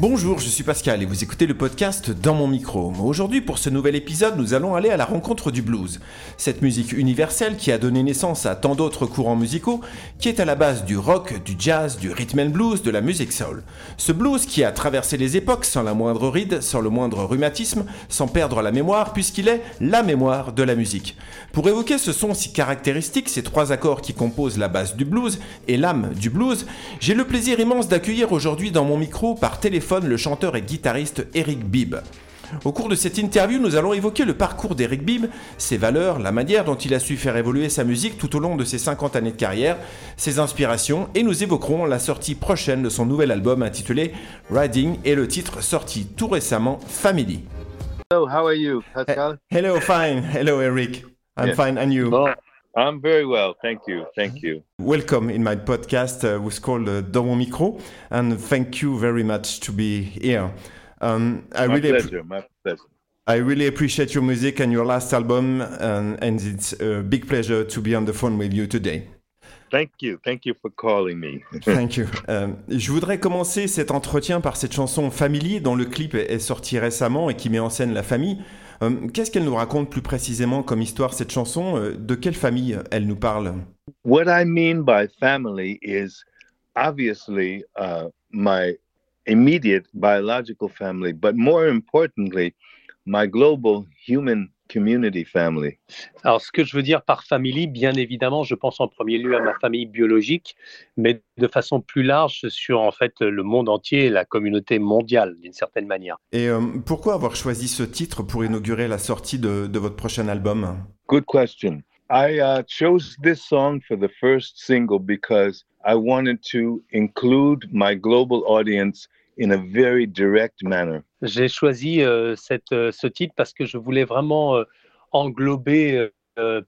Bonjour, je suis Pascal et vous écoutez le podcast Dans mon micro. Aujourd'hui, pour ce nouvel épisode, nous allons aller à la rencontre du blues. Cette musique universelle qui a donné naissance à tant d'autres courants musicaux, qui est à la base du rock, du jazz, du rhythm and blues, de la musique soul. Ce blues qui a traversé les époques sans la moindre ride, sans le moindre rhumatisme, sans perdre la mémoire, puisqu'il est la mémoire de la musique. Pour évoquer ce son si caractéristique, ces trois accords qui composent la base du blues et l'âme du blues, j'ai le plaisir immense d'accueillir aujourd'hui dans mon micro par téléphone le chanteur et guitariste Eric Bibb. Au cours de cette interview, nous allons évoquer le parcours d'Eric Bibb, ses valeurs, la manière dont il a su faire évoluer sa musique tout au long de ses 50 années de carrière, ses inspirations, et nous évoquerons la sortie prochaine de son nouvel album intitulé Riding et le titre sorti tout récemment Family. Hello, how are you, Pascal? Hello, fine. Hello, Eric. I'm fine, and you? I'm very well, thank you, thank you. Welcome in my podcast, uh, which called uh, Domo Micro, and thank you very much to be here. Um, I my really pleasure, my pleasure. I really appreciate your music and your last album, and, and it's a big pleasure to be on the phone with you today. Thank you. Thank you for calling me. Thank you. Um, je voudrais commencer cet entretien par cette chanson Family dont le clip est sorti récemment et qui met en scène la famille. Euh, qu'est-ce qu'elle nous raconte plus précisément comme histoire, cette chanson? Euh, De quelle famille elle nous parle? What I mean by family is obviously uh, my immediate biological family, but more importantly, my global human community family. Alors, ce que je veux dire par famille, bien évidemment, je pense en premier lieu à ma famille biologique, mais de façon plus large sur en fait le monde entier et la communauté mondiale d'une certaine manière. Et euh, pourquoi avoir choisi ce titre pour inaugurer la sortie de, de votre prochain album? Good question. I uh, chose this song for the first single because I wanted to include my global audience in a very direct manner. J'ai choisi euh, cette, euh, ce titre parce que je voulais vraiment euh, englober,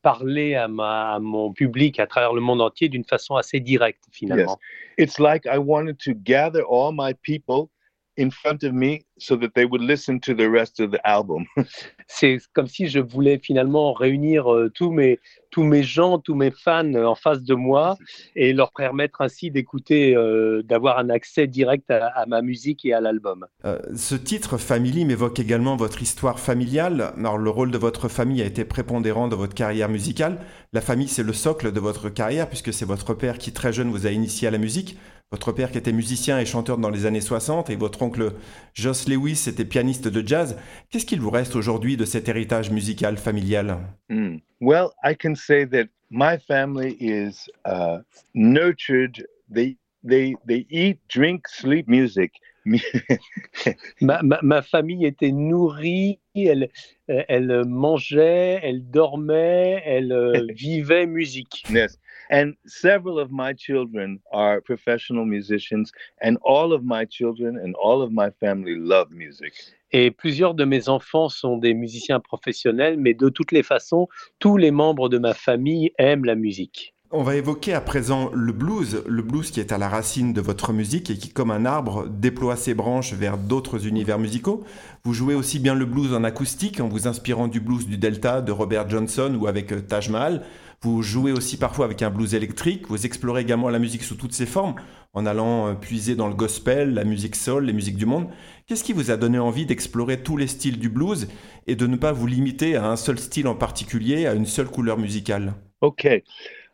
parler à, ma, à mon public à travers le monde entier d'une façon assez directe finalement. Yes. It's like I wanted to gather all my people in front of me so that they would listen to the rest of the album. C'est comme si je voulais finalement réunir euh, tous mes tous mes gens, tous mes fans euh, en face de moi et leur permettre ainsi d'écouter, euh, d'avoir un accès direct à, à, ma musique et à l'album. Euh, ce titre Family m'évoque également votre histoire familiale. Alors le rôle de votre famille a été prépondérant dans votre carrière musicale. La famille c'est le socle de votre carrière puisque c'est votre père qui très jeune vous a initié à la musique. Votre père qui était musicien et chanteur dans les années 60 et votre oncle Joss Lewis était pianiste de jazz. Qu'est-ce qu'il vous reste aujourd'hui de cet héritage musical familial? Mm. Well, I can say that my family is uh, nurtured. They, they, they eat, drink, sleep music. ma, ma, ma, famille était nourrie, elle, elle mangeait, elle dormait, elle euh, vivait musique. Yes. And several of my children are professional musicians, and all of my children and all of my family love music. Et plusieurs de mes enfants sont des musiciens professionnels, mais de toutes les façons, tous les membres de ma famille aiment la musique. On va évoquer à présent le blues, le blues qui est à la racine de votre musique et qui, comme un arbre, déploie ses branches vers d'autres univers musicaux. Vous jouez aussi bien le blues en acoustique en vous inspirant du blues du Delta de Robert Johnson ou avec Taj Mahal. Vous jouez aussi parfois avec un blues électrique. Vous explorez également la musique sous toutes ses formes en allant euh, puiser dans le gospel, la musique soul, les musiques du monde. Qu'est-ce qui vous a donné envie d'explorer tous les styles du blues et de ne pas vous limiter à un seul style en particulier, à une seule couleur musicale? Okay.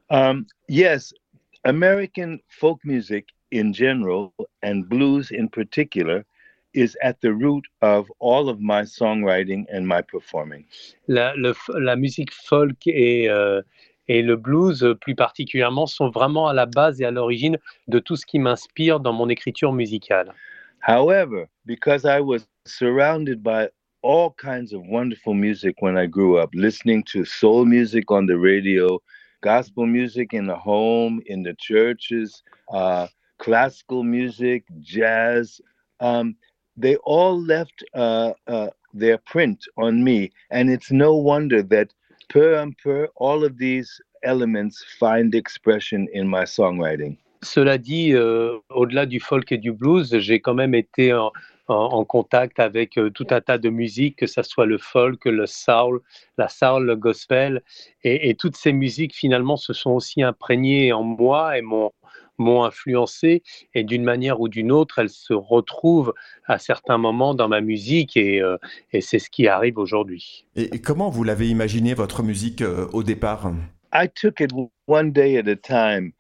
Um, yes, American folk music in general and blues in particular is at the root of all of my songwriting and my performing. La, le, la musique folk et, euh, et le blues plus particulièrement sont vraiment à la base et à l'origine de tout ce qui m'inspire dans mon écriture musicale. However, because I was surrounded by all kinds of wonderful music when I grew up, listening to soul music on the radio, gospel music in the home, in the churches, uh, classical music, jazz. Um, they all left uh, uh, their print on me. And it's no wonder that peu à peu, all of these elements find expression in my songwriting. Cela dit, euh, au-delà du folk et du blues, j'ai quand même été en, contact avec euh, tout un tas de musiques, que ce soit le folk, le soul, la soul, le gospel. Et, et, toutes ces musiques, finalement, se sont aussi imprégnées en moi et m'ont m'ont influencé et d'une manière ou d'une autre, elles se retrouvent à certains moments dans ma musique et, euh, et c'est ce qui arrive aujourd'hui. Et, comment vous l'avez imaginé votre musique euh, au départ? I took it one day at a time.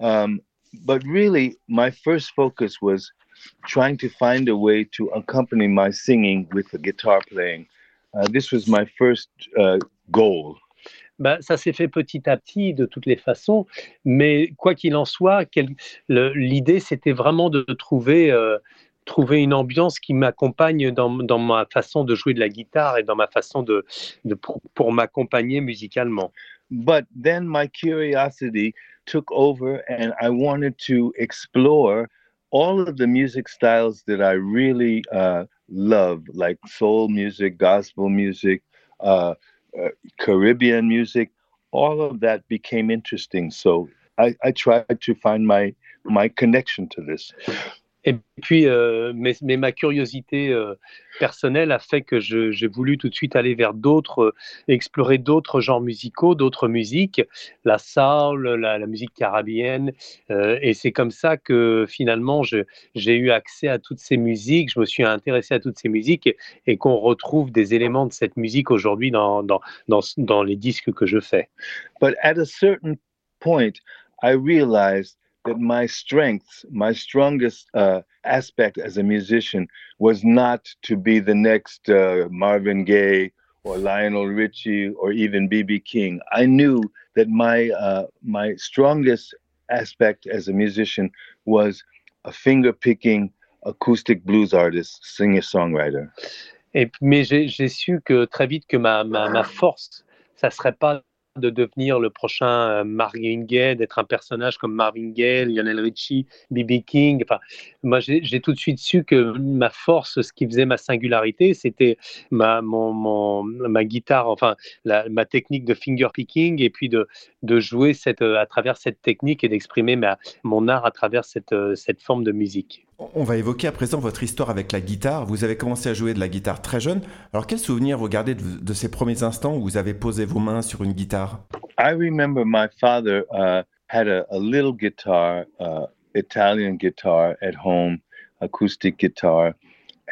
Um, but really, my first focus was trying to find a way to accompany my singing with the guitar playing. Uh, this was my first uh, goal. Bah, ça s'est fait petit à petit de toutes les façons, mais quoi qu'il en soit, l'idée c'était vraiment de trouver, euh, trouver une ambiance qui m'accompagne dans, dans, ma façon de jouer de la guitare et dans ma façon de, de pour, pour m'accompagner musicalement. But then my curiosity took over and I wanted to explore all of the music styles that I really uh, love, like soul music, gospel music, uh, uh, Caribbean music. All of that became interesting. So I, I tried to find my my connection to this. Et puis, euh, mais, ma curiosité euh, personnelle a fait que j'ai voulu tout de suite aller vers d'autres, euh, explorer d'autres genres musicaux, d'autres musiques, la soul, la, musique caribéenne. et c'est comme ça que finalement, j'ai eu accès à toutes ces musiques, je me suis intéressé à toutes ces musiques et, qu'on retrouve des éléments de cette musique aujourd'hui dans les disques que je fais. But at a certain point, I realized that my strength, my strongest uh, aspect as a musician was not to be the next uh, Marvin Gaye or Lionel Richie or even BB King. I knew that my uh, my strongest aspect as a musician was a finger picking acoustic blues artist, singer songwriter. Et, mais j'ai su que très vite que ma, ma, ma force, ça serait pas de devenir le prochain euh, Marvin Gaye, d'être un personnage comme Marvin Gaye, Lionel Richie, B.B. King. Enfin, moi, j'ai tout de suite su que ma force, ce qui faisait ma singularité, c'était ma, ma guitare, enfin, ma technique de finger picking et puis de, de jouer cette, à travers cette technique et d'exprimer mon art à travers cette, cette forme de musique. On va évoquer à présent votre histoire avec la guitare. Vous avez commencé à jouer de la guitare très jeune. Alors, quel souvenir vous gardez de, ces premiers instants où vous avez posé vos mains sur une guitare? I remember my father uh, had a, little guitar, uh, Italian guitar at home, acoustic guitar,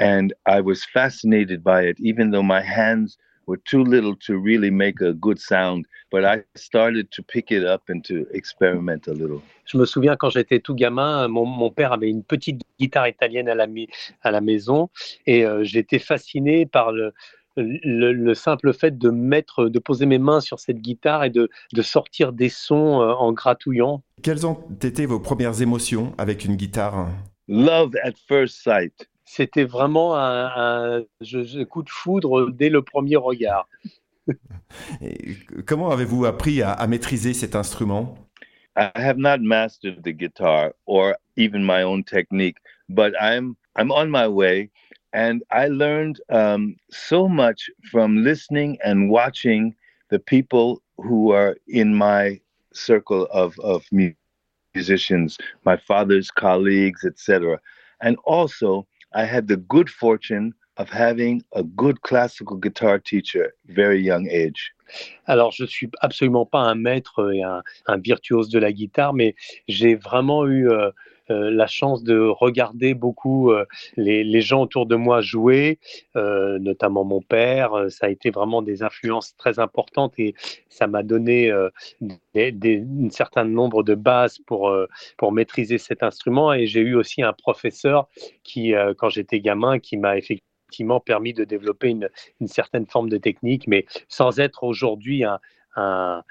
and I was fascinated by it, even though my hands were too little to really make a good sound. But I started to pick it up and to experiment a little. Je me souviens quand j'étais tout gamin, mon, mon, père avait une petite guitare italienne à la, à la maison et euh, j'étais fasciné par le, le, le, simple fait de mettre, de poser mes mains sur cette guitare et de, de sortir des sons euh, en gratouillant. Quelles ont été vos premières émotions avec une guitare? Love at first sight c'était vraiment un, coup de foudre dès le premier regard. comment avez-vous appris à, maîtriser cet instrument? I have not mastered the guitar or even my own technique, but I'm I'm on my way, and I learned um, so much from listening and watching the people who are in my circle of of musicians, my father's colleagues, etc., and also I had the good fortune of having a good classical guitar teacher very young age. Alors, je suis absolument pas un maître et un, un virtuose de la guitare, mais j'ai vraiment eu euh, euh, la chance de regarder beaucoup euh, les, gens autour de moi jouer, euh, notamment mon père. Ça a été vraiment des influences très importantes et ça m'a donné un certain nombre de bases pour, pour maîtriser cet instrument. Et j'ai eu aussi un professeur qui, quand j'étais gamin, qui m'a effectivement permis de développer une, une, certaine forme de technique, mais sans être aujourd'hui un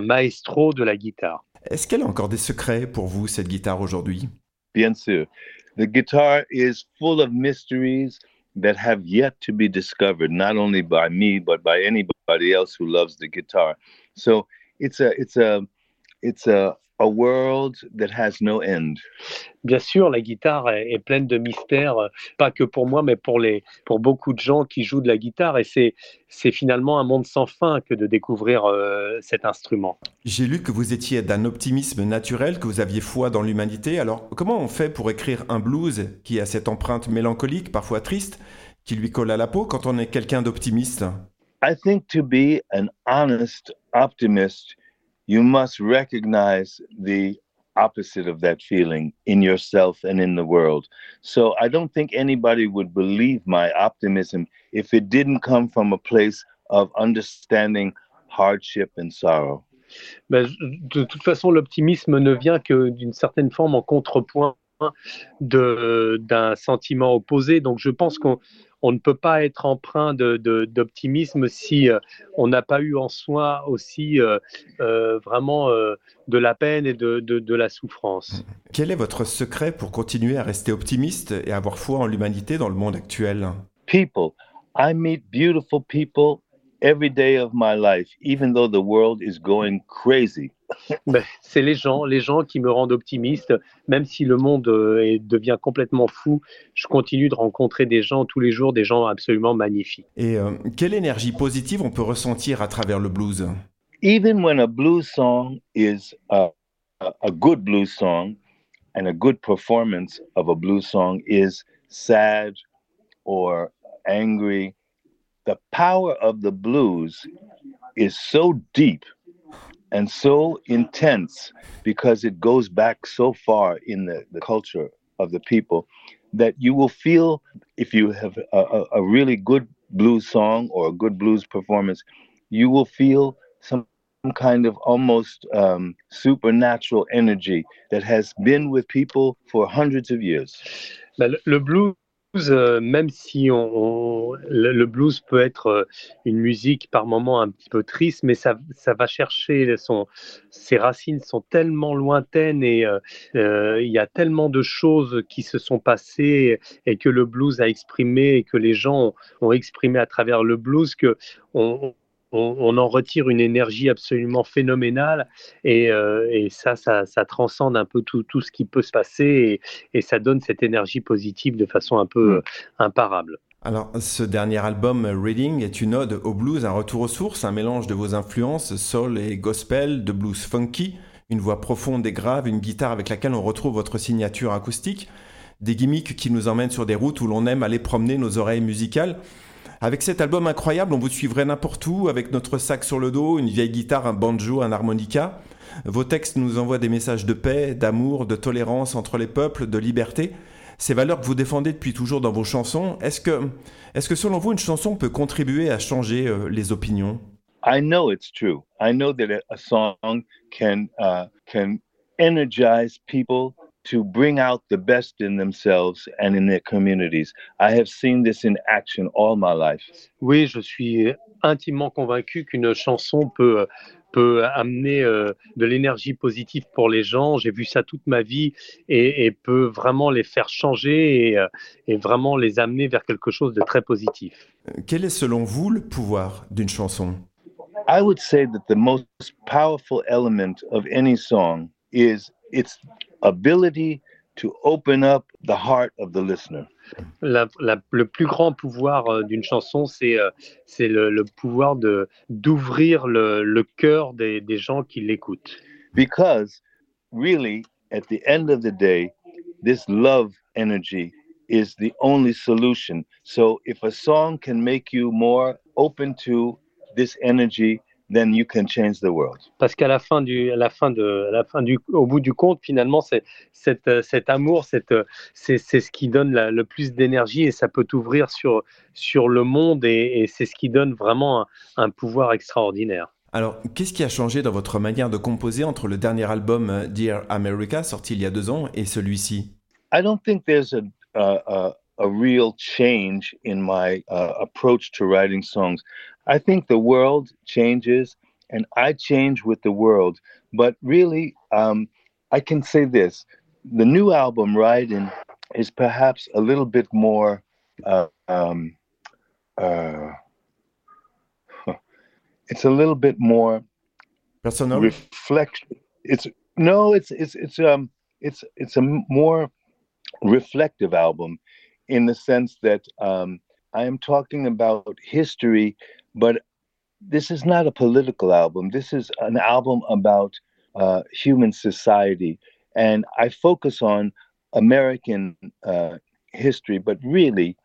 maestro de la guitare. Est-ce qu'elle a encore des secrets pour vous, cette guitare aujourd'hui? Bien sûr. The guitar is full of mysteries that have yet to be discovered, not only by me, but by anybody else who loves the guitar. So it's a, it's a, it's a, a world that has no end. Bien sûr, la guitare est, est, pleine de mystères, pas que pour moi, mais pour, les, pour beaucoup de gens qui jouent de la guitare. Et c'est, c'est finalement un monde sans fin que de découvrir euh, cet instrument. J'ai lu que vous étiez d'un optimisme naturel, que vous aviez foi dans l'humanité. Alors, comment on fait pour écrire un blues qui a cette empreinte mélancolique, parfois triste, qui lui colle à la peau quand on est quelqu'un d'optimiste? I think to be an honest optimist, you must recognize the opposite of that feeling in yourself and in the world. So I don't think anybody would believe my optimism if it didn't come from a place of understanding hardship and sorrow. Ben, de toute façon, l'optimisme ne vient que d'une certaine forme en contrepoint d'un sentiment opposé. Donc je pense qu'on on ne peut pas être empreint d'optimisme de, si euh, on n'a pas eu en soi aussi euh, euh, vraiment de la peine et de, de, la souffrance. Quel est votre secret pour continuer à rester optimiste et avoir foi en l'humanité dans le monde actuel? People. I meet beautiful people every day of my life, even though the world is going crazy. Ben, c'est les gens, les gens qui me rendent optimiste, même si le monde euh, devient complètement fou. Je continue de rencontrer des gens tous les jours, des gens absolument magnifiques. Et euh, quelle énergie positive on peut ressentir à travers le blues? Even when a blues song is a, a good blues song and a good performance of a blues song is sad or angry, the power of the blues is so deep and so intense because it goes back so far in the, the culture of the people that you will feel if you have a, a, really good blues song or a good blues performance, you will feel some kind of almost um, supernatural energy that has been with people for hundreds of years. Le blues Euh, même si on, le, blues peut être euh, une musique par moments un petit peu triste, mais ça, ça va chercher ses racines sont tellement lointaines et euh, il y a tellement de choses qui se sont passées et que le blues a exprimé et que les gens ont, exprimé à travers le blues que on, en retire une énergie absolument phénoménale et, euh, ça, ça, transcende un peu tout, ce qui peut se passer et, ça donne cette énergie positive de façon un peu mm. imparable. Alors, ce dernier album, Reading, est une ode au blues, un retour aux sources, un mélange de vos influences, soul et gospel, de blues funky, une voix profonde et grave, une guitare avec laquelle on retrouve votre signature acoustique, des gimmicks qui nous emmènent sur des routes où l'on aime aller promener nos oreilles musicales. Avec cet album incroyable, on vous suivrait n'importe où avec notre sac sur le dos, une vieille guitare, un banjo, un harmonica. Vos textes nous envoient des messages de paix, d'amour, de tolérance entre les peuples, de liberté. Ces valeurs que vous défendez depuis toujours dans vos chansons, est-ce que, est que selon vous, une chanson peut contribuer à changer euh, les opinions? I know it's true. I know that a song can, uh, can energize people to bring out the best in themselves and in their communities. I have seen this in action all my life. Oui, je suis intimement convaincu qu'une chanson peut peut amener euh, de l'énergie positive pour les gens. J'ai vu ça toute ma vie et, et peut vraiment les faire changer et, euh, et, vraiment les amener vers quelque chose de très positif. Quel est selon vous le pouvoir d'une chanson? I would say that the most powerful element of any song is its ability to open up the heart of the listener. La, la, le plus grand pouvoir euh, d'une chanson, c'est euh, c'est le, le, pouvoir de d'ouvrir le, le cœur des, des gens qui l'écoutent. Because really, at the end of the day, this love energy is the only solution. So if a song can make you more open to this energy, then you can change the world. Parce qu'à la fin du, à la fin de, à la fin du, au bout du compte, finalement, c'est cet, cet amour, c'est, c'est, ce qui donne la, le plus d'énergie et ça peut t'ouvrir sur, sur le monde et, et c'est ce qui donne vraiment un, un, pouvoir extraordinaire. Alors, qu'est-ce qui a changé dans votre manière de composer entre le dernier album euh, Dear America, sorti il y a deux ans, et celui-ci? I don't think there's a, a, a real change in my uh, approach to writing songs. I think the world changes and I change with the world. But really, um, I can say this the new album, Riding, is perhaps a little bit more. Uh, um, uh, it's a little bit more personal reflection. It's no, it's it's it's um it's it's a more reflective album in the sense that um, I am talking about history but this is not a political album. This is an album about uh, human society. And I focus on American uh, history, but really,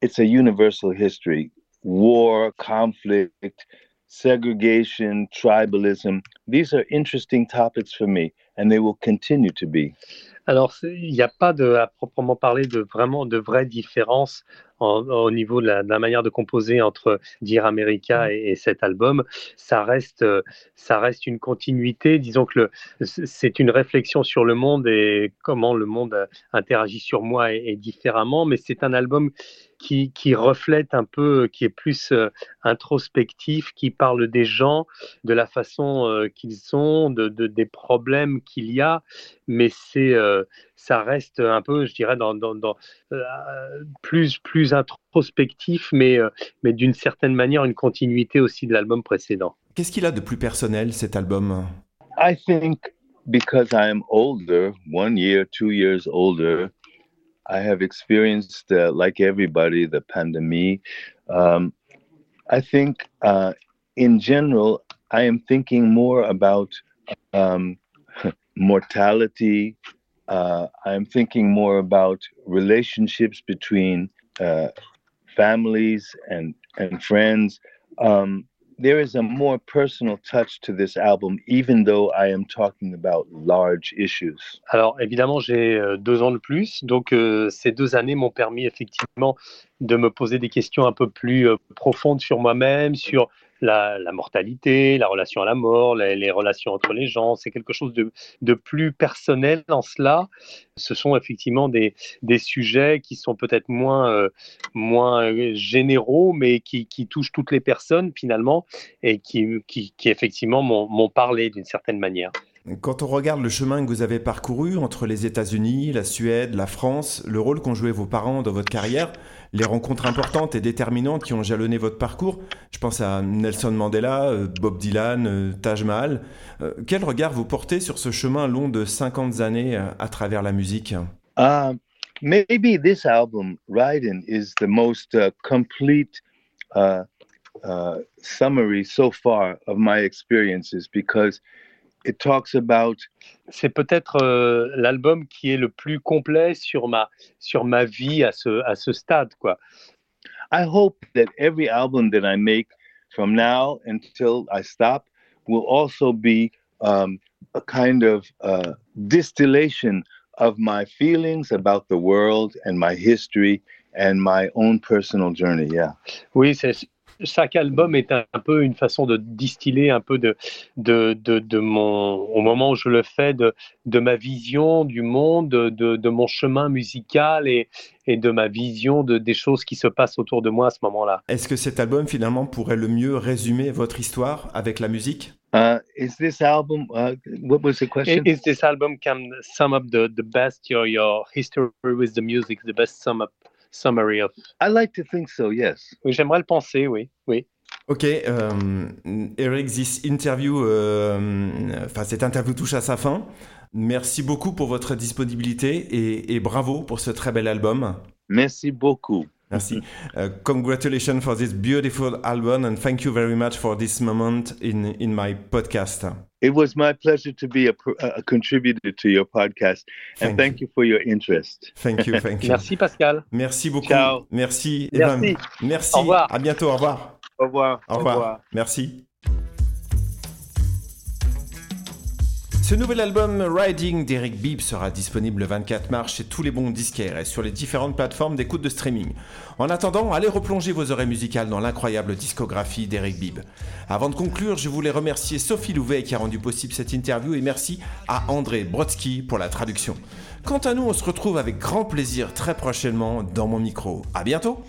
it's a universal history war, conflict, segregation, tribalism. These are interesting topics for me, and they will continue to be. Alors, il n'y a pas de, à proprement parler de vraiment de vraies différences au niveau de la, manière de composer entre Dear America et, cet album. Ça reste, ça reste une continuité. Disons que c'est une réflexion sur le monde et comment le monde interagit sur moi et différemment, mais c'est un album qui, qui, reflète un peu, qui est plus euh, introspectif, qui parle des gens, de la façon euh, qu'ils sont, de, de, des problèmes qu'il y a, mais c'est, euh, ça reste un peu, je dirais, dans, dans, dans plus, plus introspectif, mais, mais d'une certaine manière une continuité aussi de l'album précédent. Qu'est-ce qu'il a de plus personnel cet album? I think because I am older, one year, two years older. I have experienced, uh, like everybody, the pandemic. Um, I think, uh, in general, I am thinking more about um, mortality. Uh, I am thinking more about relationships between uh, families and and friends. Um, there is a more personal touch to this album, even though I am talking about large issues. Alors évidemment, j'ai euh, deux ans de plus, donc euh, ces deux années m'ont permis effectivement de me poser des questions un peu plus euh, profondes sur moi-même, sur la, mortalité, la relation à la mort, les, relations entre les gens. C'est quelque chose de, plus personnel en cela. Ce sont effectivement des, sujets qui sont peut-être moins, euh, moins généraux, mais qui, touchent toutes les personnes finalement et qui, qui effectivement m'ont parlé d'une certaine manière. Quand on regarde le chemin que vous avez parcouru entre les États-Unis, la Suède, la France, le rôle qu'ont joué vos parents dans votre carrière, les rencontres importantes et déterminantes qui ont jalonné votre parcours, je pense à Nelson Mandela, euh, Bob Dylan, euh, Taj Mahal, euh, quel regard vous portez sur ce chemin long de 50 années à travers la musique? Uh, Maybe this album, Riding, is the most uh, complete uh, uh, summary so far of my experiences because it talks about c'est peut-être euh, l'album qui est le plus complet sur ma sur ma vie à ce à ce stade quoi. I hope that every album that I make from now until I stop will also be um, a kind of uh, distillation of my feelings about the world and my history and my own personal journey. Yeah. Oui, c'est chaque album est un, peu une façon de distiller un peu de, de, de, mon, au moment où je le fais, de, de ma vision du monde, de, de mon chemin musical et, et de ma vision de, des choses qui se passent autour de moi à ce moment-là. Est-ce que cet album finalement pourrait le mieux résumer votre histoire avec la musique? Uh, is this album? Uh, what was the question? Is this album can sum up the the best your your history with the music, the best sum up? Summary of. I like to think so, yes. Oui, j'aimerais le penser, oui, oui. Ok, um, Eric, this interview, euh, enfin cette interview touche à sa fin. Merci beaucoup pour votre disponibilité et, et bravo pour ce très bel album. Merci beaucoup. Merci. Uh, congratulations for this beautiful album and thank you very much for this moment in, in my podcast. It was my pleasure to be a, a contributor to your podcast and thank, thank you. you. for your interest. Thank you, thank you. Merci Pascal. Merci beaucoup. Ciao. Merci. Merci. merci. Au revoir. À bientôt. Au revoir. Au revoir. Au revoir. Au revoir. Merci. Ce nouvel album Riding d'Eric Bibb sera disponible le 24 mars chez tous les bons disquaires et sur les différentes plateformes d'écoute de streaming. En attendant, allez replonger vos oreilles musicales dans l'incroyable discographie d'Eric Bibb. Avant de conclure, je voulais remercier Sophie Louvet qui a rendu possible cette interview et merci à André Brodsky pour la traduction. Quant à nous, on se retrouve avec grand plaisir très prochainement dans mon micro. À bientôt.